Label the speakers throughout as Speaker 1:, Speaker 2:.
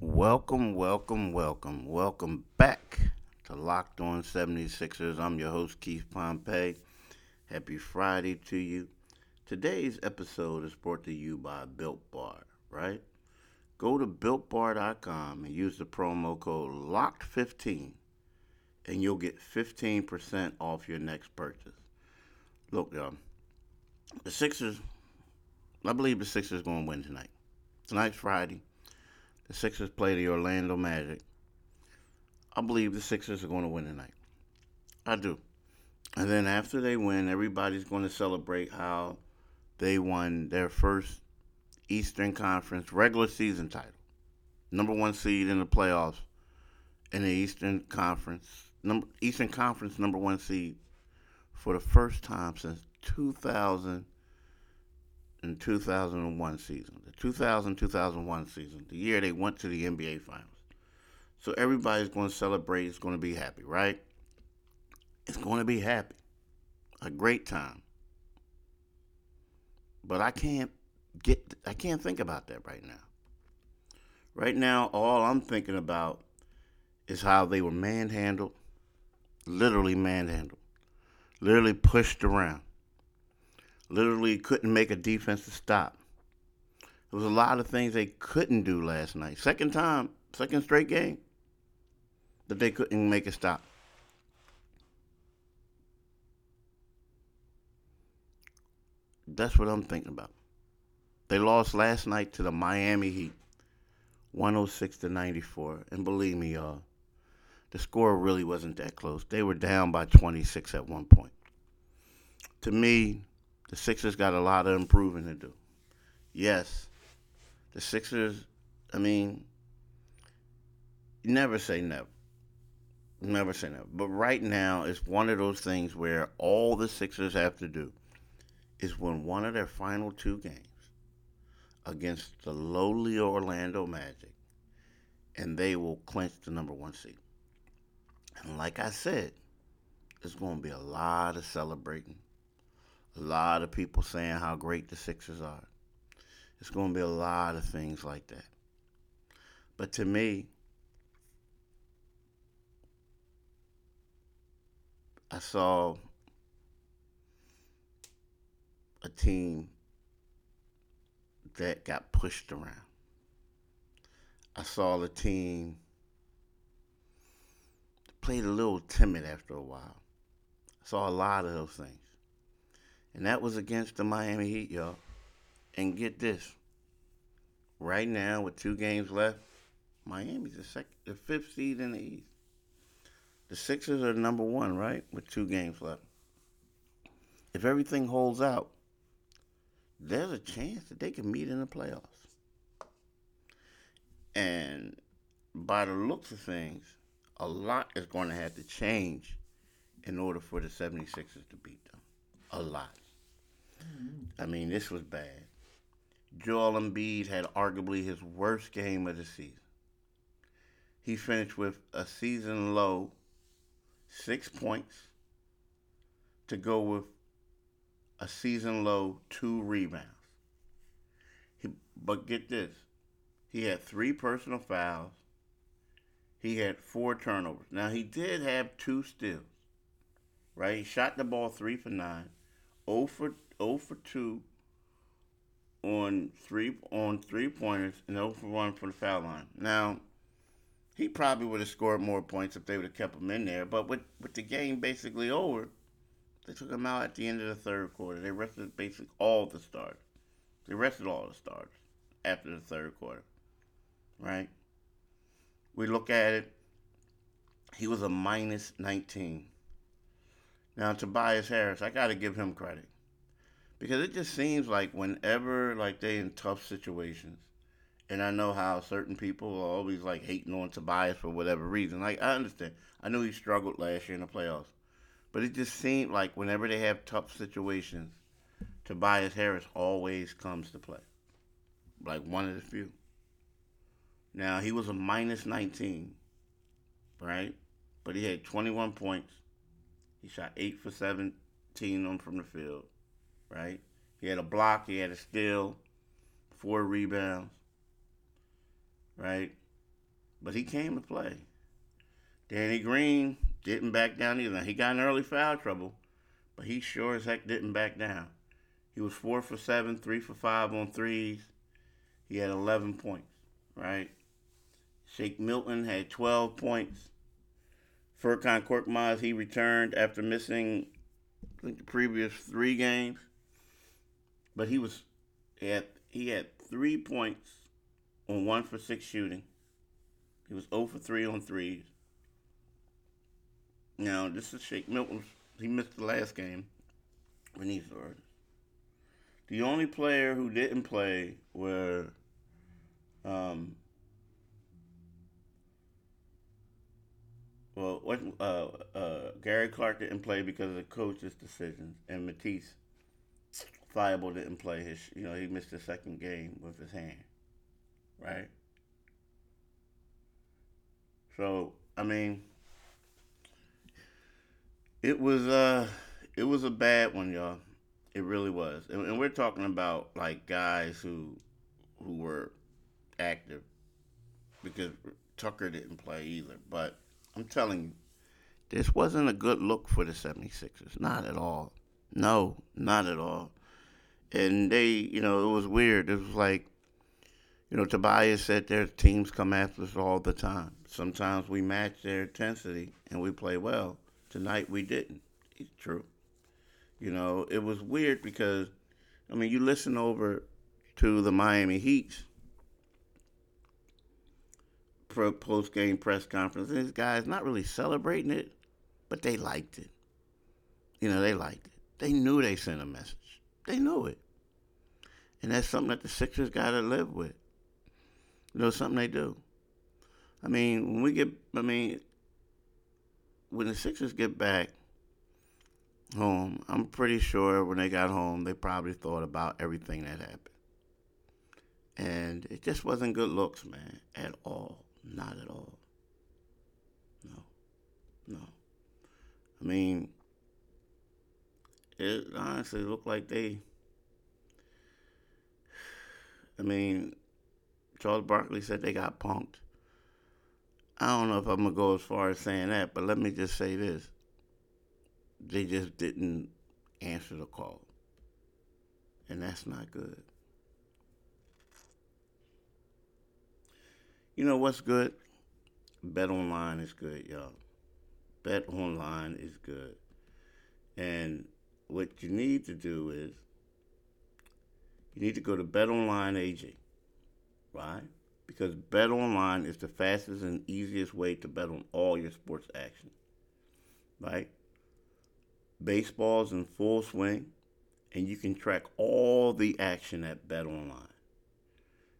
Speaker 1: Welcome, welcome, welcome, welcome back to Locked On 76ers. I'm your host, Keith Pompey. Happy Friday to you. Today's episode is brought to you by Built Bar, right? Go to builtbar.com and use the promo code LOCKED15 and you'll get 15% off your next purchase. Look, y'all, the Sixers, I believe the Sixers going to win tonight. Tonight's Friday. The Sixers play the Orlando Magic. I believe the Sixers are going to win tonight. I do. And then after they win, everybody's going to celebrate how they won their first Eastern Conference regular season title. Number one seed in the playoffs in the Eastern Conference. Number Eastern Conference number one seed for the first time since 2000 and 2001 season. The 2000 2001 season, the year they went to the NBA Finals. So everybody's going to celebrate. It's going to be happy, right? It's going to be happy. A great time. But I can't get I can't think about that right now. Right now, all I'm thinking about is how they were manhandled, literally manhandled, literally pushed around, literally couldn't make a defensive stop. There was a lot of things they couldn't do last night. Second time, second straight game that they couldn't make a stop. That's what I'm thinking about. They lost last night to the Miami Heat, 106 to 94. And believe me, y'all, the score really wasn't that close. They were down by 26 at one point. To me, the Sixers got a lot of improving to do. Yes, the Sixers, I mean, you never say never. Never say never. But right now, it's one of those things where all the Sixers have to do is win one of their final two games against the lowly Orlando Magic, and they will clinch the number one seed. And like I said, there's going to be a lot of celebrating, a lot of people saying how great the Sixers are. It's going to be a lot of things like that. But to me, I saw a team that got pushed around. I saw the team played a little timid after a while. I saw a lot of those things. And that was against the Miami Heat, y'all. And get this. Right now, with two games left, Miami's the the fifth seed in the East. The Sixers are number one, right? With two games left. If everything holds out, there's a chance that they can meet in the playoffs. And by the looks of things, a lot is going to have to change in order for the 76ers to beat them. A lot. I mean, this was bad. Joel Embiid had arguably his worst game of the season. He finished with a season low six points to go with a season low two rebounds. He, but get this, he had three personal fouls. He had four turnovers. Now he did have two steals, right? He shot the ball three for nine, 0 for 0 for two on three on three pointers, and 0 for one for the foul line. Now he probably would have scored more points if they would have kept him in there. But with with the game basically over, they took him out at the end of the third quarter. They rested basically all the starters. They rested all the starters after the third quarter. Right? We look at it. He was a minus 19. Now Tobias Harris, I got to give him credit because it just seems like whenever like they in tough situations, and I know how certain people are always like hating on Tobias for whatever reason. Like I understand. I knew he struggled last year in the playoffs. But it just seemed like whenever they have tough situations, Tobias Harris always comes to play. Like one of the few. Now, he was a minus 19, right? But he had 21 points. He shot 8 for 17 on from the field, right? He had a block, he had a steal, four rebounds, right? but he came to play. Danny Green didn't back down either. He got in early foul trouble, but he sure as heck didn't back down. He was four for seven, three for five on threes. He had 11 points, right? Shake Milton had 12 points. Furkan Korkmaz, he returned after missing, I think, the previous three games. But he was, he had, he had three points on one for six shooting. He was 0 for 3 on threes. Now, this is Shake Milton. He missed the last game when he started. The only player who didn't play were um, well, what uh, uh, Gary Clark didn't play because of the coach's decisions, and Matisse Thybulle didn't play his. You know, he missed the second game with his hand, right? So I mean, it was uh, it was a bad one, y'all. It really was, and, and we're talking about like guys who who were active because Tucker didn't play either. But I'm telling you, this wasn't a good look for the 76ers. Not at all. No, not at all. And they, you know, it was weird. It was like, you know, Tobias said their teams come after us all the time. Sometimes we match their intensity and we play well. Tonight we didn't. It's true. You know, it was weird because, I mean, you listen over to the Miami Heats post game press conference. and These guys not really celebrating it, but they liked it. You know, they liked it. They knew they sent a message. They knew it. And that's something that the Sixers got to live with. You know, something they do. I mean, when we get, I mean, when the Sixers get back home, I'm pretty sure when they got home, they probably thought about everything that happened. And it just wasn't good looks, man, at all. Not at all. No. No. I mean, it honestly looked like they. I mean, Charles Barkley said they got punked. I don't know if I'm gonna go as far as saying that, but let me just say this: they just didn't answer the call, and that's not good. You know what's good? Bet online is good, y'all. Bet online is good. And what you need to do is you need to go to Bet Online AG. Right? Because betonline is the fastest and easiest way to bet on all your sports action. Right? Baseball's in full swing, and you can track all the action at betonline.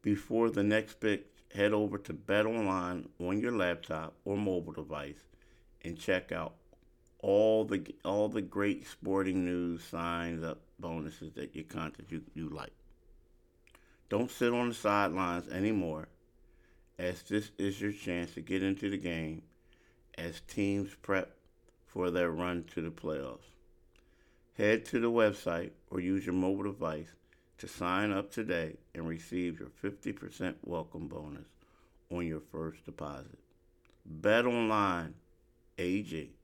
Speaker 1: Before the next pick head over to betonline on your laptop or mobile device and check out all the all the great sporting news, signs up, bonuses that your content you, you like. Don't sit on the sidelines anymore, as this is your chance to get into the game as teams prep for their run to the playoffs. Head to the website or use your mobile device to sign up today and receive your 50% welcome bonus on your first deposit. Bet online, AG,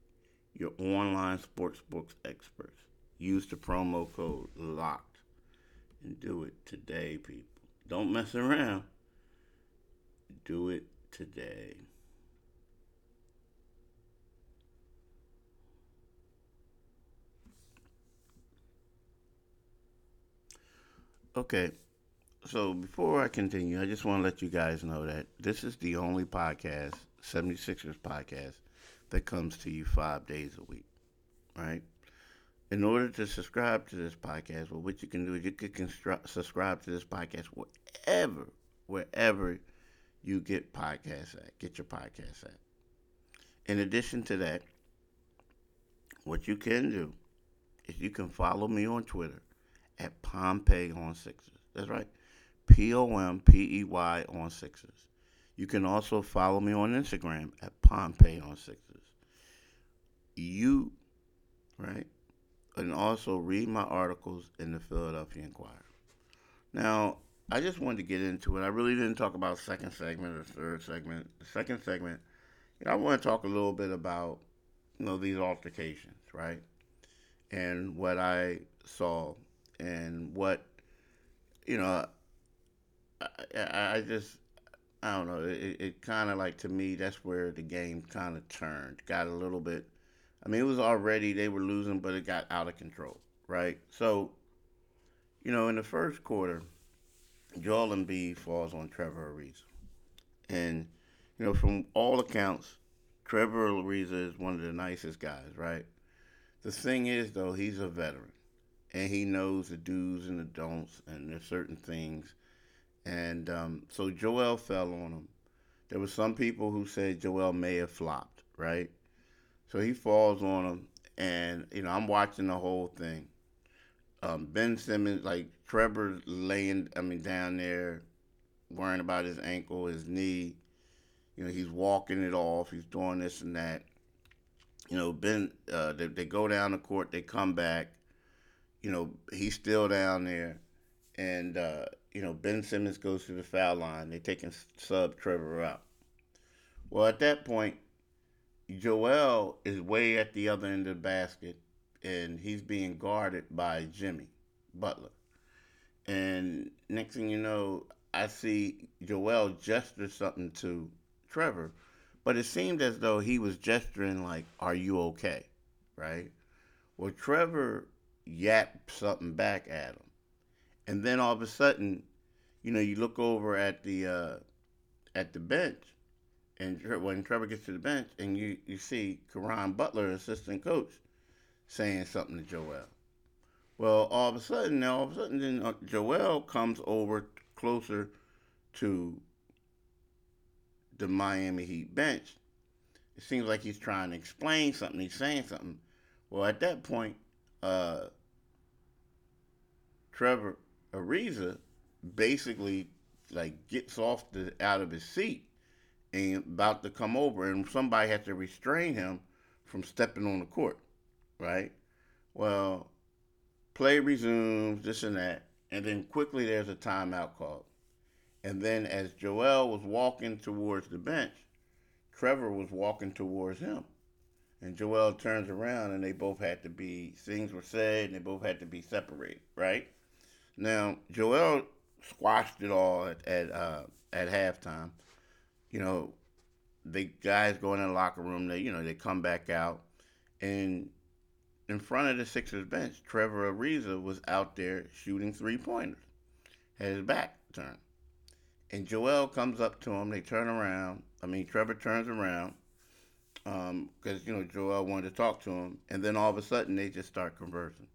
Speaker 1: your online sportsbooks experts. Use the promo code LOCKED and do it today, people. Don't mess around. Do it today. Okay, so before I continue, I just want to let you guys know that this is the only podcast, 76ers podcast, that comes to you five days a week, right? In order to subscribe to this podcast, well, what you can do is you can constru- subscribe to this podcast wherever, wherever you get podcasts at, get your podcasts at. In addition to that, what you can do is you can follow me on Twitter at Pompey on Sixers. That's right. P O M P E Y on Sixers. You can also follow me on Instagram at Pompey on Sixes. You, right? And also read my articles in the Philadelphia Inquirer. Now, I just wanted to get into it. I really didn't talk about second segment or third segment. The second segment, you know, I want to talk a little bit about, you know, these altercations, right? And what I saw and what, you know, I, I, I just, I don't know. It, it kind of like to me, that's where the game kind of turned, got a little bit. I mean, it was already they were losing, but it got out of control, right? So, you know, in the first quarter, Joel Embiid falls on Trevor Ariza, and you know, from all accounts, Trevor Ariza is one of the nicest guys, right? The thing is, though, he's a veteran, and he knows the do's and the don'ts, and there's certain things and um, so Joel fell on him. There were some people who said Joel may have flopped, right? So he falls on him, and you know I'm watching the whole thing. Um, ben Simmons, like Trevor, laying, I mean, down there, worrying about his ankle, his knee. You know, he's walking it off. He's doing this and that. You know, Ben, uh, they, they go down the court. They come back. You know, he's still down there, and uh, you know, Ben Simmons goes to the foul line. They're taking sub Trevor out. Well, at that point, Joel is way at the other end of the basket, and he's being guarded by Jimmy Butler. And next thing you know, I see Joel gesture something to Trevor, but it seemed as though he was gesturing like, "Are you okay?" Right? Well, Trevor yapped something back at him, and then all of a sudden, you know, you look over at the uh, at the bench, and when Trevor gets to the bench, and you you see Caron Butler, assistant coach, saying something to Joel. Well, all of a sudden, now all of a sudden, then uh, Joel comes over closer to the Miami Heat bench. It seems like he's trying to explain something. He's saying something. Well, at that point, uh, Trevor Ariza basically like gets off the out of his seat and about to come over, and somebody has to restrain him from stepping on the court, right? Well, play resumes, this and that, and then quickly there's a timeout called. And then as Joel was walking towards the bench, Trevor was walking towards him. And Joel turns around and they both had to be, things were said and they both had to be separated, right? Now, Joel squashed it all at at, uh, at halftime. You know, the guys go in the locker room. They you know they come back out, and in front of the Sixers bench, Trevor Ariza was out there shooting three pointers, had his back turned, and Joel comes up to him. They turn around. I mean, Trevor turns around because um, you know Joel wanted to talk to him, and then all of a sudden they just start conversing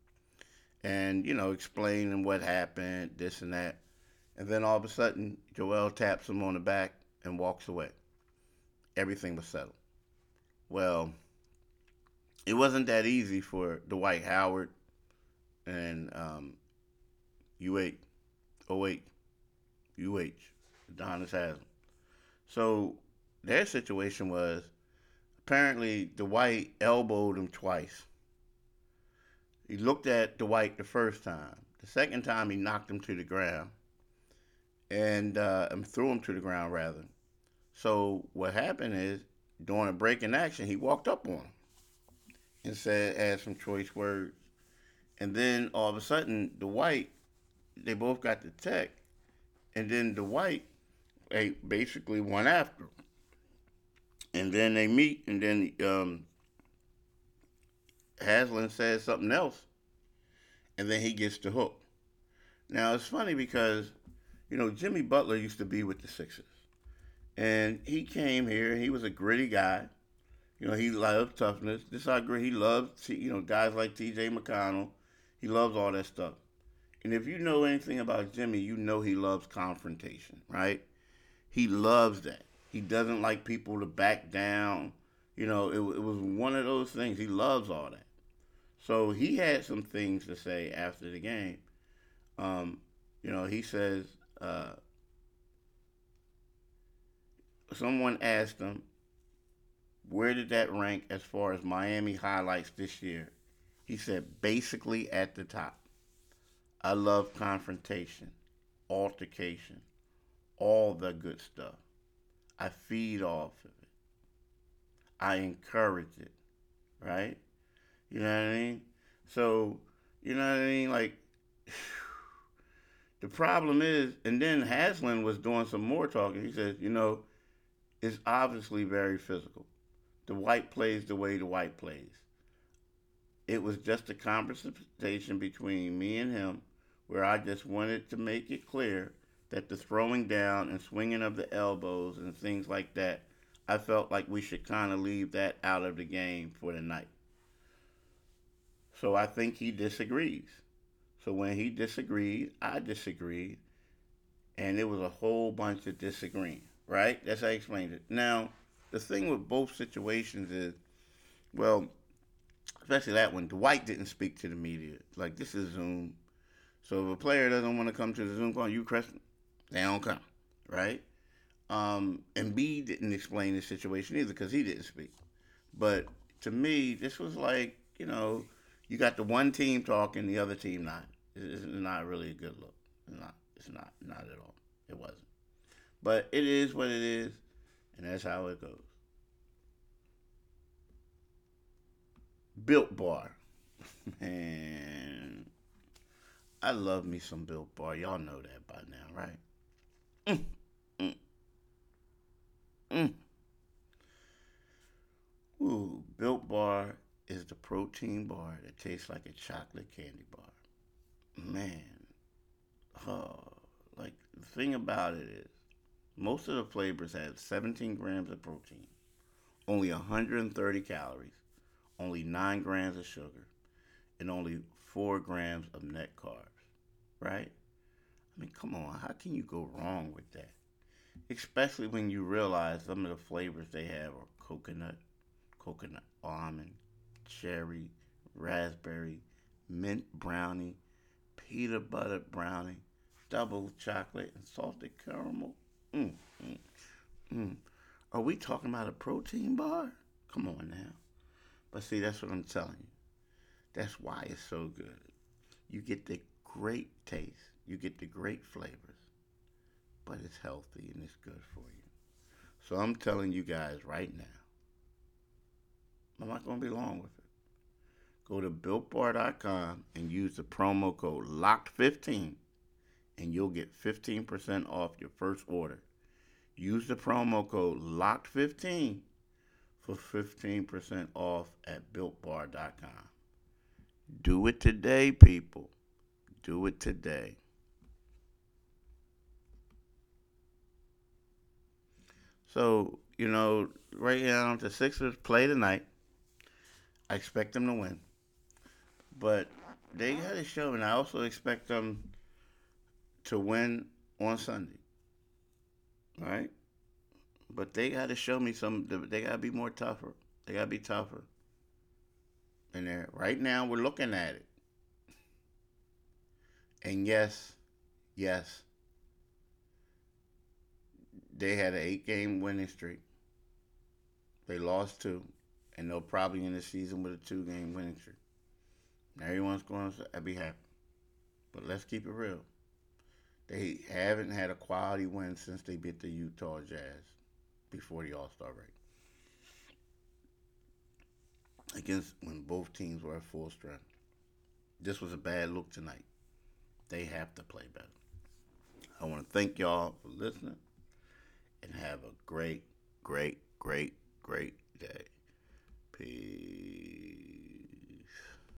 Speaker 1: and you know explaining what happened, this and that, and then all of a sudden Joel taps him on the back and walks away. Everything was settled. Well, it wasn't that easy for Dwight Howard and um, UH, OH, UH, Udonis Haslem. So their situation was apparently Dwight elbowed him twice he looked at Dwight the first time. The second time, he knocked him to the ground and uh, threw him to the ground, rather. So what happened is, during a break in action, he walked up on him and said, had some choice words. And then all of a sudden, Dwight, they both got the tech. And then Dwight, they basically went after him. And then they meet, and then um, Haslem says something else, and then he gets the hook. Now it's funny because, you know, Jimmy Butler used to be with the Sixers, and he came here. He was a gritty guy. You know, he loved toughness. This I agree. He loved, you know, guys like T.J. McConnell. He loves all that stuff. And if you know anything about Jimmy, you know he loves confrontation, right? He loves that. He doesn't like people to back down. You know, it, it was one of those things. He loves all that. So he had some things to say after the game. Um, you know, he says, uh, someone asked him, where did that rank as far as Miami highlights this year? He said, basically at the top. I love confrontation altercation, all the good stuff. I feed off of it. I encourage it, right? You know what I mean? So, you know what I mean? Like, the problem is, and then Haslem was doing some more talking. He says, you know, it's obviously very physical. Dwight plays the way Dwight plays. It was just a conversation between me and him where I just wanted to make it clear that the throwing down and swinging of the elbows and things like that, I felt like we should kind of leave that out of the game for the night. So I think he disagrees. So when he disagreed, I disagreed, and it was a whole bunch of disagreeing, right? That's how I explained it. Now, the thing with both situations is, well, especially that one, Dwight didn't speak to the media. Like, this is Zoom. So if a player doesn't want to come to the Zoom call, you Chris, they don't come, right? Um, Embiid didn't explain the situation either because he didn't speak. But to me, this was like, you know, you got the one team talking, the other team not. It's not really a good look. It's not. It's not. Not at all. It wasn't. But it is what it is, and that's how it goes. Built Bar, man. I love me some Built Bar. Y'all know that by now, right? Mm, mm, mm. Ooh, Built Bar is the protein bar that tastes like a chocolate candy bar. Man, oh, like the thing about it is, most of the flavors have 17 grams of protein, only 130 calories, only 9 grams of sugar, and only 4 grams of net carbs right? I mean, come on, how can you go wrong with that? Especially when you realize some of the flavors they have are coconut, coconut almond, cherry, raspberry, mint brownie, peanut butter brownie, double chocolate, and salted caramel. Mm, mm, mm. Are we talking about a protein bar? Come on now. But see, that's what I'm telling you. That's why it's so good. You get the great taste. You get the great flavors, but it's healthy and it's good for you. So I'm telling you guys right now, I'm not going to be long with it. Go to builtbar.com and use the promo code LOCKED15 and you'll get 15% off your first order. Use the promo code LOCKED15 for 15% off at builtbar.com. Do it today, people. Do it today. So, you know, right now the Sixers play tonight. I expect them to win. But they got to show, and I also expect them to win on Sunday. Right? But they got to show me some, they got to be more tougher. They got to be tougher. And there, right now, we're looking at it. And yes, yes, they had an eight game winning streak. They lost two, and they'll probably end the season with a two game winning streak. Everyone's going to be happy. But let's keep it real. They haven't had a quality win since they beat the Utah Jazz before the All Star break. Against when both teams were at full strength. This was a bad look tonight. They have to play better. I want to thank y'all for listening and have a great, great, great, great Peace.